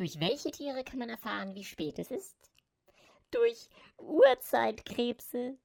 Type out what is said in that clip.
Durch welche Tiere kann man erfahren, wie spät es ist? Durch Uhrzeitkrebse,